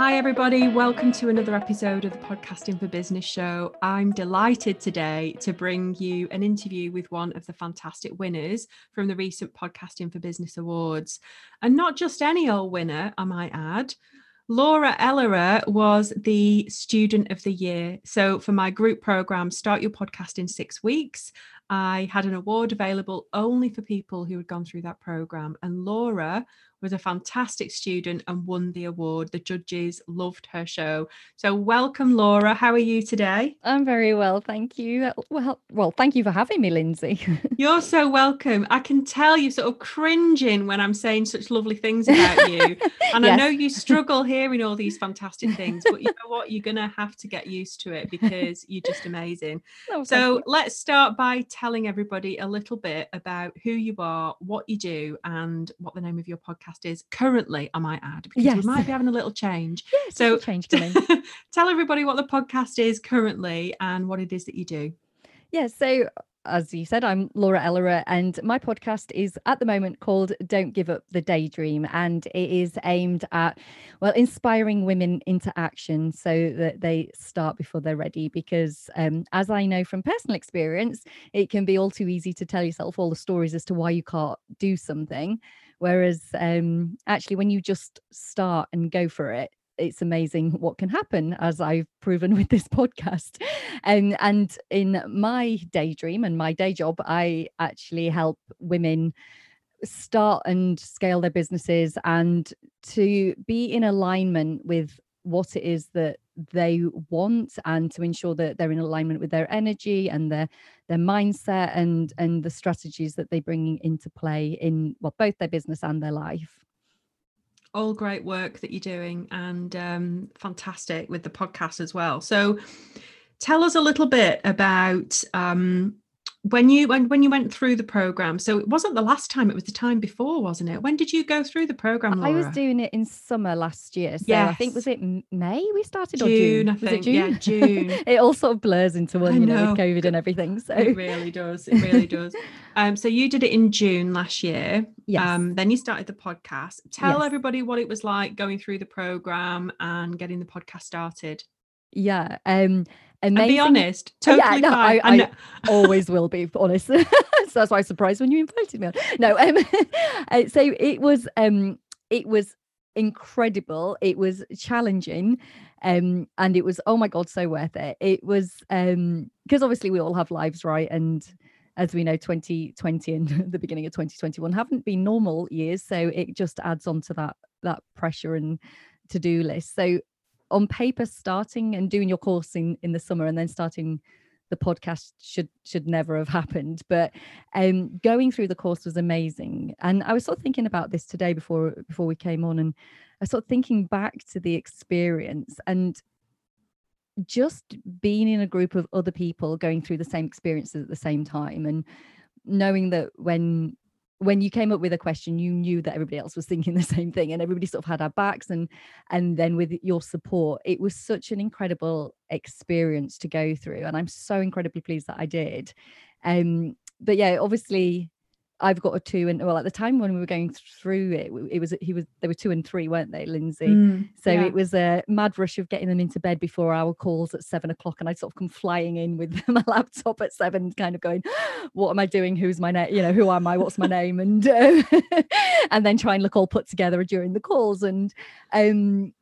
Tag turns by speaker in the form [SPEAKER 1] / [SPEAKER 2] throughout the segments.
[SPEAKER 1] Hi, everybody. Welcome to another episode of the Podcasting for Business show. I'm delighted today to bring you an interview with one of the fantastic winners from the recent Podcasting for Business Awards. And not just any old winner, I might add. Laura Ellerer was the student of the year. So, for my group program, Start Your Podcast in Six Weeks, I had an award available only for people who had gone through that program. And Laura was a fantastic student and won the award. The judges loved her show. So welcome, Laura. How are you today?
[SPEAKER 2] I'm very well, thank you. Well, well, thank you for having me, Lindsay.
[SPEAKER 1] You're so welcome. I can tell you're sort of cringing when I'm saying such lovely things about you. And yes. I know you struggle hearing all these fantastic things, but you know what? You're gonna have to get used to it because you're just amazing. Oh, so let's start by telling everybody a little bit about who you are, what you do, and what the name of your podcast podcast is currently, I might add, because yes. we might be having a little change.
[SPEAKER 2] Yes, so change
[SPEAKER 1] tell everybody what the podcast is currently and what it is that you do.
[SPEAKER 2] Yeah, so as you said, I'm Laura Ellerer, and my podcast is at the moment called Don't Give Up the Daydream. And it is aimed at, well, inspiring women into action so that they start before they're ready. Because um, as I know from personal experience, it can be all too easy to tell yourself all the stories as to why you can't do something. Whereas um, actually, when you just start and go for it, it's amazing what can happen, as I've proven with this podcast. Um, and in my daydream and my day job, I actually help women start and scale their businesses and to be in alignment with what it is that they want and to ensure that they're in alignment with their energy and their their mindset and and the strategies that they bring into play in well both their business and their life.
[SPEAKER 1] All great work that you're doing and um, fantastic with the podcast as well. So tell us a little bit about um, when you when, when you went through the program so it wasn't the last time it was the time before wasn't it when did you go through the program Laura?
[SPEAKER 2] i was doing it in summer last year so yes. i think was it may we started
[SPEAKER 1] june,
[SPEAKER 2] or june
[SPEAKER 1] i think june? yeah june
[SPEAKER 2] it all sort of blurs into one you know. know. with covid and everything so
[SPEAKER 1] it really does it really does um so you did it in june last year yes. um then you started the podcast tell yes. everybody what it was like going through the program and getting the podcast started
[SPEAKER 2] yeah um
[SPEAKER 1] Amazing. And be honest, totally yeah, no,
[SPEAKER 2] I, I, I always will be honest. so that's why I'm surprised when you invited me on. No, um, uh, so it was um, it was incredible. It was challenging, um, and it was oh my god, so worth it. It was um, because obviously we all have lives, right? And as we know, 2020 and the beginning of 2021 haven't been normal years, so it just adds on to that that pressure and to do list. So on paper starting and doing your course in in the summer and then starting the podcast should should never have happened. But um going through the course was amazing. And i was sort of thinking about this today before before we came on and i sort of thinking back to the experience and just being in a group of other people going through the same experiences at the same time and knowing that when when you came up with a question you knew that everybody else was thinking the same thing and everybody sort of had our backs and and then with your support it was such an incredible experience to go through and i'm so incredibly pleased that i did. Um but yeah obviously I've got a two and well at the time when we were going through it it was he was there were two and three weren't they Lindsay? Mm, so yeah. it was a mad rush of getting them into bed before our calls at seven o'clock and I'd sort of come flying in with my laptop at seven kind of going what am I doing? Who's my name you know who am I? What's my name? And uh, and then try and look all put together during the calls and um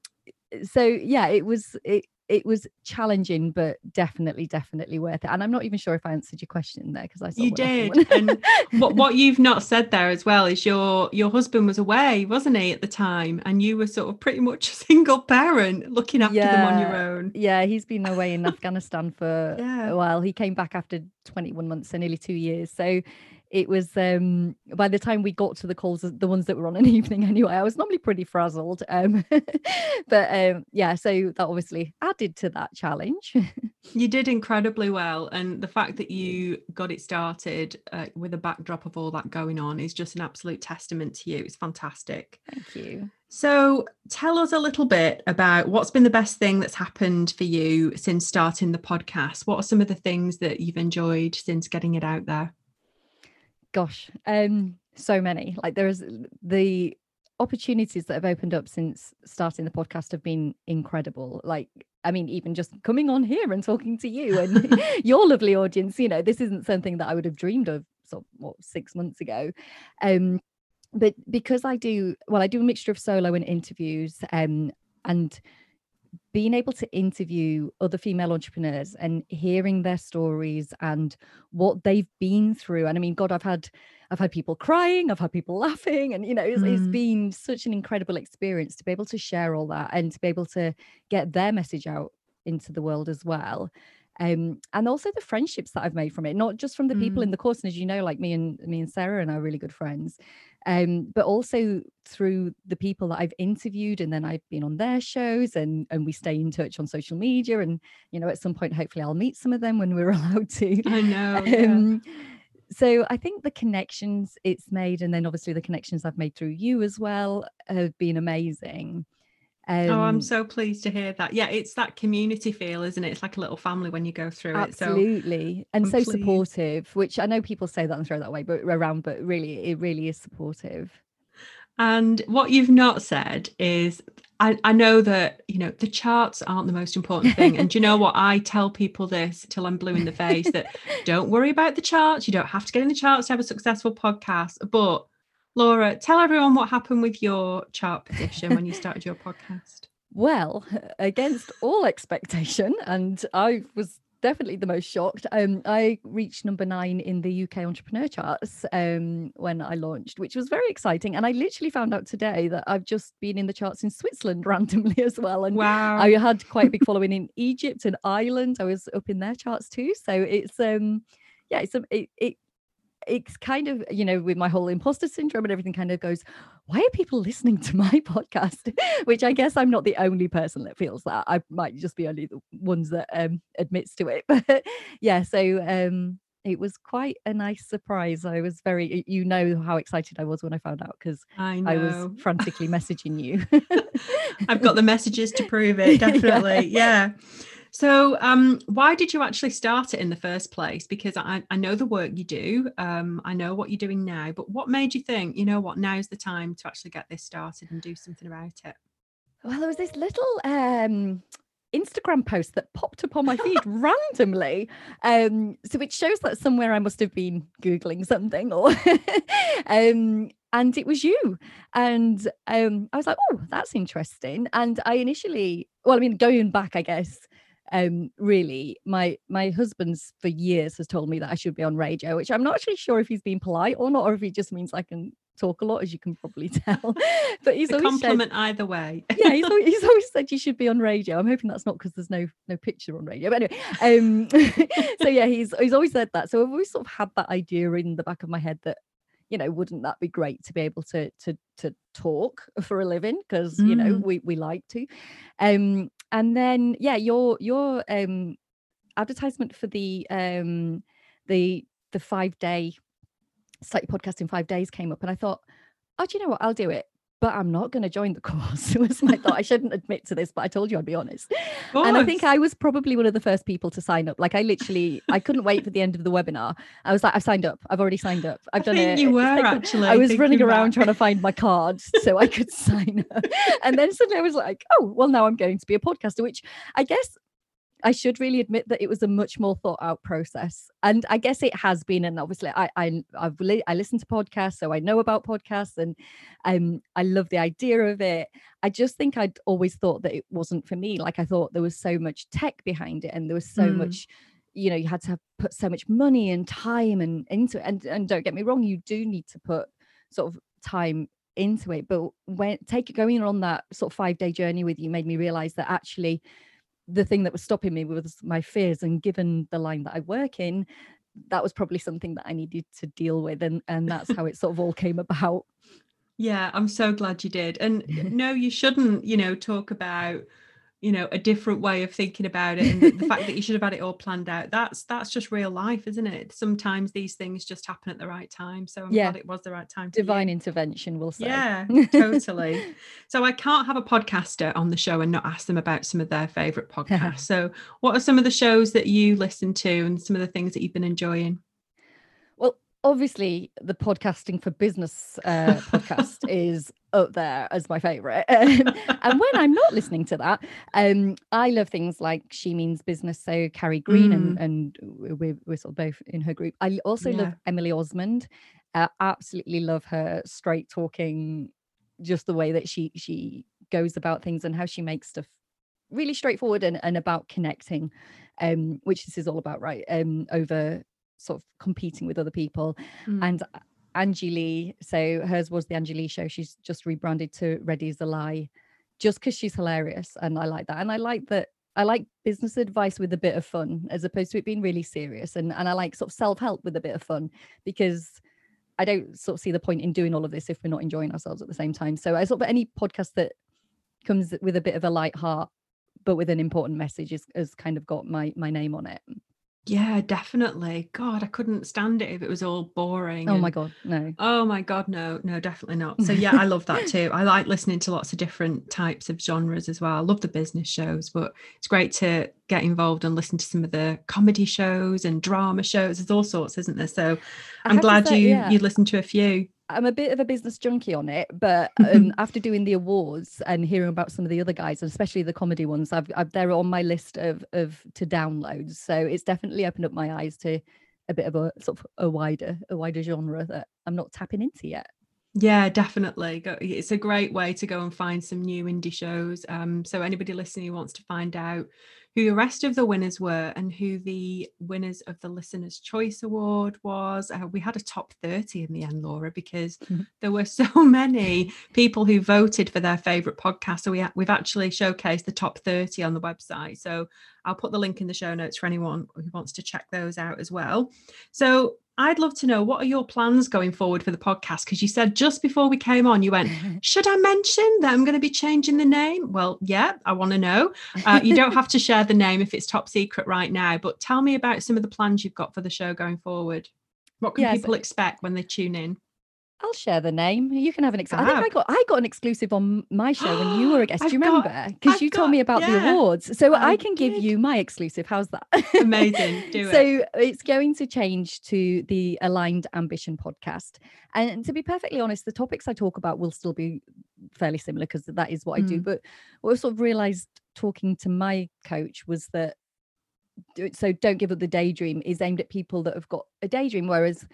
[SPEAKER 2] so yeah it was it it was challenging, but definitely, definitely worth it. And I'm not even sure if I answered your question there because I
[SPEAKER 1] you did. and what what you've not said there as well is your your husband was away, wasn't he, at the time, and you were sort of pretty much a single parent looking after yeah, them on your own.
[SPEAKER 2] Yeah, he's been away in Afghanistan for yeah. a while. He came back after 21 months, so nearly two years. So it was um by the time we got to the calls the ones that were on an evening anyway i was normally pretty frazzled um but um yeah so that obviously added to that challenge.
[SPEAKER 1] You did incredibly well and the fact that you got it started uh, with a backdrop of all that going on is just an absolute testament to you. It's fantastic.
[SPEAKER 2] Thank you.
[SPEAKER 1] So tell us a little bit about what's been the best thing that's happened for you since starting the podcast. What are some of the things that you've enjoyed since getting it out there
[SPEAKER 2] gosh um so many like there's the opportunities that have opened up since starting the podcast have been incredible. Like, I mean, even just coming on here and talking to you and your lovely audience, you know, this isn't something that I would have dreamed of sort of what six months ago. Um, but because I do well, I do a mixture of solo and interviews, um, and being able to interview other female entrepreneurs and hearing their stories and what they've been through and i mean god i've had i've had people crying i've had people laughing and you know it's, mm. it's been such an incredible experience to be able to share all that and to be able to get their message out into the world as well um, and also the friendships that I've made from it, not just from the people mm. in the course, and as you know, like me and me and Sarah and I are really good friends, um, but also through the people that I've interviewed, and then I've been on their shows, and and we stay in touch on social media, and you know, at some point, hopefully, I'll meet some of them when we're allowed to.
[SPEAKER 1] I know. Um,
[SPEAKER 2] yeah. So I think the connections it's made, and then obviously the connections I've made through you as well, have been amazing.
[SPEAKER 1] Um, oh, I'm so pleased to hear that. Yeah, it's that community feel, isn't it? It's like a little family when you go through
[SPEAKER 2] absolutely.
[SPEAKER 1] it.
[SPEAKER 2] Absolutely. So and I'm so pleased. supportive, which I know people say that and throw that way, but around, but really, it really is supportive.
[SPEAKER 1] And what you've not said is I, I know that you know the charts aren't the most important thing. and you know what? I tell people this till I'm blue in the face that don't worry about the charts. You don't have to get in the charts to have a successful podcast, but Laura, tell everyone what happened with your chart position when you started your podcast.
[SPEAKER 2] Well, against all expectation, and I was definitely the most shocked. Um, I reached number nine in the UK entrepreneur charts um, when I launched, which was very exciting. And I literally found out today that I've just been in the charts in Switzerland randomly as well. And
[SPEAKER 1] wow.
[SPEAKER 2] I had quite a big following in Egypt and Ireland. I was up in their charts too. So it's um yeah, it's it, it it's kind of you know with my whole imposter syndrome and everything kind of goes why are people listening to my podcast? Which i guess i'm not the only person that feels that. I might just be only the ones that um admits to it. But yeah so um it was quite a nice surprise. I was very you know how excited i was when i found out because I, I, was frantically messaging you.
[SPEAKER 1] I've got the messages to prove it definitely. Yeah. yeah. So, um, why did you actually start it in the first place? Because I, I know the work you do, um, I know what you're doing now, but what made you think, you know what, now's the time to actually get this started and do something about it?
[SPEAKER 2] Well, there was this little um, Instagram post that popped up on my feed randomly. Um, so it shows that somewhere I must have been Googling something or um, and it was you. And um, I was like, oh, that's interesting. And I initially, well, I mean, going back, I guess, um really my my husband's for years has told me that I should be on radio which I'm not actually sure if he's being polite or not or if he just means I can talk a lot as you can probably tell.
[SPEAKER 1] But he's a always compliment said, either way.
[SPEAKER 2] Yeah he's always, he's always said you should be on radio. I'm hoping that's not because there's no no picture on radio. But anyway um so yeah he's he's always said that. So I've always sort of had that idea in the back of my head that you know wouldn't that be great to be able to to to talk for a living? Because mm. you know mm. we we like to. Um and then yeah your your um advertisement for the um the the five day site podcast in five days came up and i thought oh do you know what? I'll do it but I'm not going to join the course. it was my thought. I shouldn't admit to this, but I told you I'd be honest. And I think I was probably one of the first people to sign up. Like I literally, I couldn't wait for the end of the webinar. I was like, I've signed up. I've already signed up. I've done it.
[SPEAKER 1] You were like, actually.
[SPEAKER 2] I was running around trying to find my card so I could sign up. And then suddenly I was like, oh, well, now I'm going to be a podcaster, which I guess I should really admit that it was a much more thought out process, and I guess it has been. And obviously, I I I've li- I listen to podcasts, so I know about podcasts, and um I love the idea of it. I just think I'd always thought that it wasn't for me. Like I thought there was so much tech behind it, and there was so mm. much, you know, you had to have put so much money and time and into it. And and don't get me wrong, you do need to put sort of time into it, but when take going on that sort of five day journey with you made me realize that actually the thing that was stopping me was my fears and given the line that i work in that was probably something that i needed to deal with and and that's how it sort of all came about.
[SPEAKER 1] Yeah i'm so glad you did and no you shouldn't you know talk about you know a different way of thinking about it and the, the fact that you should have had it all planned out that's that's just real life isn't it? Sometimes these things just happen at the right time so i'm yeah. glad it was the right time
[SPEAKER 2] divine intervention we'll say.
[SPEAKER 1] Yeah totally. So i can't have a podcaster on the show and not ask them about some of their favorite podcasts. So what are some of the shows that you listen to and some of the things that you've been enjoying
[SPEAKER 2] obviously the podcasting for business uh, podcast is up there as my favorite and when i'm not listening to that um i love things like she means business so carrie green mm. and and we're, we're sort of both in her group i also yeah. love emily osmond uh, absolutely love her straight talking just the way that she she goes about things and how she makes stuff really straightforward and, and about connecting um which this is all about right um over sort of competing with other people mm. and Angie Lee, so hers was the Angie Lee show. She's just rebranded to Ready Is a Lie, just because she's hilarious, and I like that. And I like that. I like business advice with a bit of fun, as opposed to it being really serious. And and I like sort of self help with a bit of fun because I don't sort of see the point in doing all of this if we're not enjoying ourselves at the same time. So I sort of any podcast that comes with a bit of a light heart, but with an important message, is has kind of got my my name on it.
[SPEAKER 1] Yeah, definitely. God, I couldn't stand it if it was all boring.
[SPEAKER 2] Oh and, my God, no.
[SPEAKER 1] Oh my God, no, no, definitely not. So, yeah, I love that too. I like listening to lots of different types of genres as well. I love the business shows, but it's great to get involved and listen to some of the comedy shows and drama shows. There's all sorts, isn't there? So, I'm glad say, you yeah. you listened to a few.
[SPEAKER 2] I'm a bit of a business junkie on it, but um, after doing the awards and hearing about some of the other guys, and especially the comedy ones, I've, I've they're on my list of of to download. So it's definitely opened up my eyes to a bit of a sort of a wider a wider genre that I'm not tapping into yet.
[SPEAKER 1] Yeah, definitely. It's a great way to go and find some new indie shows. Um, so anybody listening who wants to find out who the rest of the winners were and who the winners of the Listener's Choice Award was. Uh, we had a top 30 in the end, Laura, because mm-hmm. there were so many people who voted for their favourite podcast. So we, we've actually showcased the top 30 on the website. So I'll put the link in the show notes for anyone who wants to check those out as well. So I'd love to know what are your plans going forward for the podcast? Because you said just before we came on, you went, Should I mention that I'm going to be changing the name? Well, yeah, I want to know. Uh, you don't have to share the name if it's top secret right now, but tell me about some of the plans you've got for the show going forward. What can people expect when they tune in?
[SPEAKER 2] I'll share the name. You can have an exclusive. I think I got I got an exclusive on my show when you were a guest. Do you remember? Because you got, told me about yeah. the awards. So I, I can did. give you my exclusive. How's that?
[SPEAKER 1] Amazing. Do
[SPEAKER 2] it. So it's going to change to the Aligned Ambition podcast. And to be perfectly honest, the topics I talk about will still be fairly similar because that is what mm. I do. Mm. But what I sort of realized talking to my coach was that so don't give up the daydream is aimed at people that have got a daydream whereas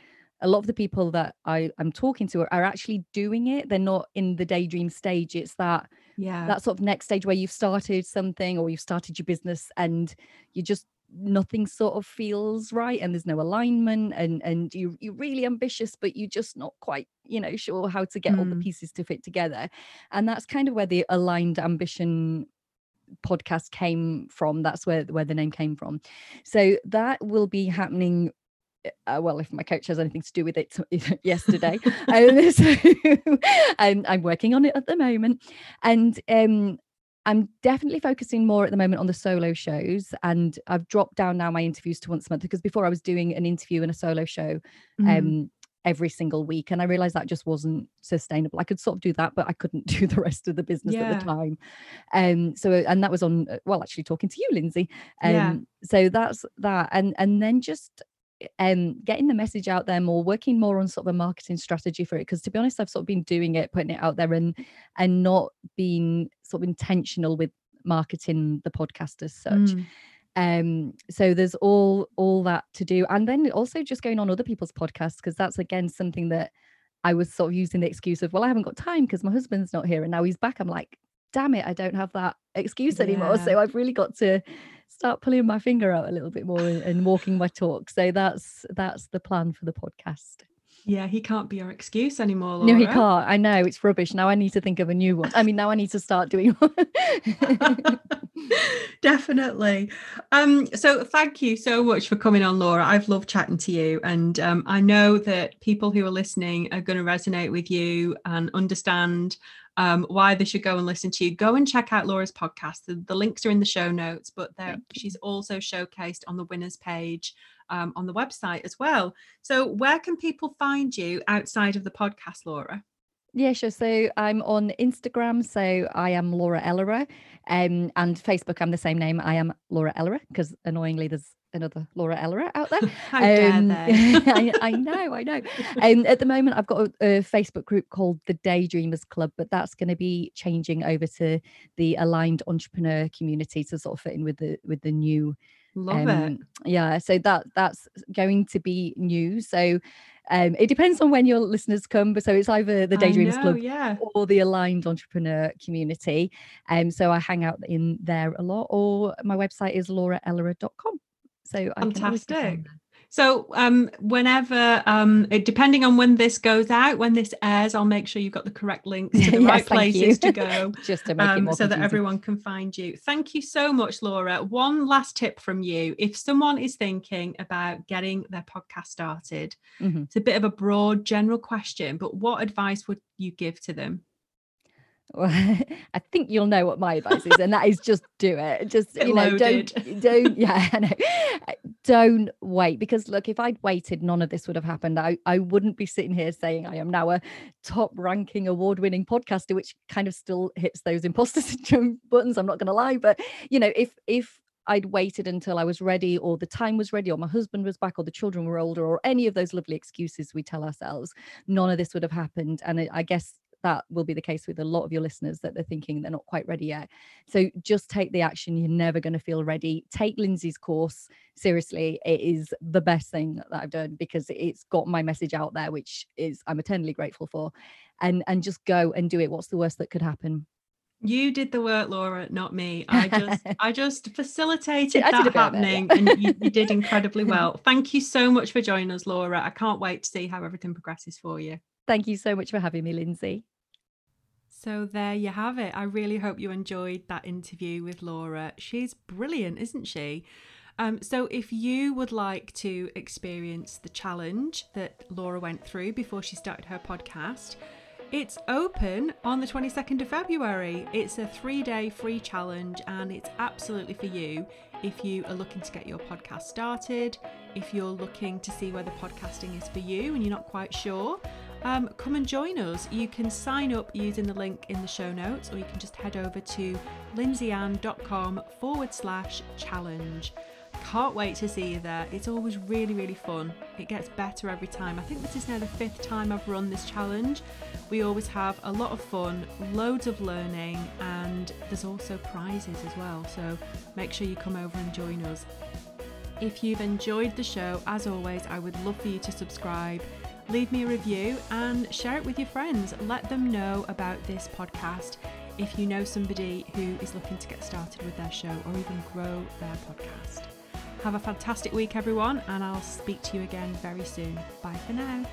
[SPEAKER 2] a lot of the people that I, I'm talking to are, are actually doing it. They're not in the daydream stage. It's that yeah that sort of next stage where you've started something or you've started your business and you just nothing sort of feels right and there's no alignment and and you you're really ambitious but you're just not quite you know sure how to get mm. all the mm. pieces to fit together and that's kind of where the aligned ambition podcast came from that's where where the name came from so that will be happening uh, well, if my coach has anything to do with it yesterday. um, so I'm, I'm working on it at the moment. And um, I'm definitely focusing more at the moment on the solo shows. And I've dropped down now my interviews to once a month because before I was doing an interview and a solo show mm. um, every single week. And I realized that just wasn't sustainable. I could sort of do that, but I couldn't do the rest of the business yeah. at the time. Um, so, and that was on, uh, well, actually talking to you, Lindsay. Um, yeah. So that's that. And, and then just um, getting the message out there more, working more on sort of a marketing strategy for it. Because to be honest, I've sort of been doing it, putting it out there, and and not being sort of intentional with marketing the podcast as such. Mm. Um, so there's all all that to do, and then also just going on other people's podcasts because that's again something that I was sort of using the excuse of, well, I haven't got time because my husband's not here, and now he's back. I'm like, damn it, I don't have that excuse yeah. anymore. So I've really got to start pulling my finger out a little bit more and, walking my talk. So that's that's the plan for the podcast.
[SPEAKER 1] Yeah, he can't be our excuse anymore. Laura.
[SPEAKER 2] No, he can't. I know it's rubbish. Now I need to think of a new one. I mean, now I need to start doing one.
[SPEAKER 1] Definitely. Um, so thank you so much for coming on, Laura. I've loved chatting to you. And um, I know that people who are listening are going to resonate with you and understand um, why they should go and listen to you, go and check out Laura's podcast. The, the links are in the show notes, but she's also showcased on the winners page um, on the website as well. So, where can people find you outside of the podcast, Laura?
[SPEAKER 2] Yeah, sure. So I'm on Instagram. So I am Laura Ellerer. Um, and Facebook, I'm the same name. I am Laura Ellerer because annoyingly there's another Laura Ellerer out there.
[SPEAKER 1] How dare
[SPEAKER 2] Um,
[SPEAKER 1] they?
[SPEAKER 2] I, I know, I know. Um, at the moment, I've got a, a Facebook group called the Daydreamers Club, but that's going to be changing over to the aligned entrepreneur community to sort of fit in with the with the new
[SPEAKER 1] Love it.
[SPEAKER 2] um, yeah so that that's going to be new so um it depends on when your listeners come but so it's either the daydreamers
[SPEAKER 1] know,
[SPEAKER 2] club
[SPEAKER 1] yeah.
[SPEAKER 2] or the aligned entrepreneur community um so i hang out in there a lot or my website is lauraellera.com. so I can always be found
[SPEAKER 1] Fantastic. So um whenever um it, depending on when this goes out, when this airs, I'll make sure you've got the correct links to the
[SPEAKER 2] Yes,
[SPEAKER 1] right places to go.
[SPEAKER 2] just to make it
[SPEAKER 1] um,
[SPEAKER 2] more
[SPEAKER 1] so that everyone can find you. Thank you so much, Laura. One last tip from you. If someone is thinking about getting their podcast started,
[SPEAKER 2] Mhm.
[SPEAKER 1] it's a bit of a broad general question, but what advice would you give to them?
[SPEAKER 2] Well, I think you'll know what my advice is, and that is just do it. Just you know,
[SPEAKER 1] loaded.
[SPEAKER 2] don't don't yeah, I know. Don't wait because look, if I'd waited, none of this would have happened. I I wouldn't be sitting here saying I am now a top ranking award winning podcaster, which kind of still hits those imposter syndrome buttons. I'm not going to lie, but you know, if if I'd waited until I was ready, or the time was ready, or my husband was back, or the children were older, or any of those lovely excuses we tell ourselves, none of this would have happened. And I guess that will be the case with a lot of your listeners that they're thinking they're not quite ready yet. So just take the action. You're never going to feel ready. Take Lindsay's course. Seriously, it is the best thing that I've done because it's got my message out there, which is I'm eternally grateful for. And and just go and do it. What's the worst that could happen?
[SPEAKER 1] You did the work, Laura, not me. I just I just facilitated
[SPEAKER 2] I
[SPEAKER 1] that
[SPEAKER 2] of it, yeah.
[SPEAKER 1] happening and you, you did incredibly well. Thank you so much for joining us, Laura. I can't wait to see how everything progresses for you.
[SPEAKER 2] Thank you so much for having me, Lindsay.
[SPEAKER 1] So there you have it. I really hope you enjoyed that interview with Laura. She's brilliant, isn't she? Um, so if you would like to experience the challenge that Laura went through before she started her podcast, it's open on the 22nd of February. It's a three day free challenge and it's absolutely for you if you are looking to get your podcast started, if you're looking to see whether podcasting is for you and you're not quite sure. Um, come and join us. You can sign up using the link in the show notes, or you can just head over to lindsayann.com forward slash challenge. Can't wait to see you there. It's always really, really fun. It gets better every time. I think this is now the fifth time I've run this challenge. We always have a lot of fun, loads of learning, and there's also prizes as well. So make sure you come over and join us. If you've enjoyed the show, as always, I would love for you to subscribe, leave me a review, and share it with your friends. Let them know about this podcast if you know somebody who is looking to get started with their show or even grow their podcast. Have a fantastic week, everyone, and I'll speak to you again very soon. Bye for now.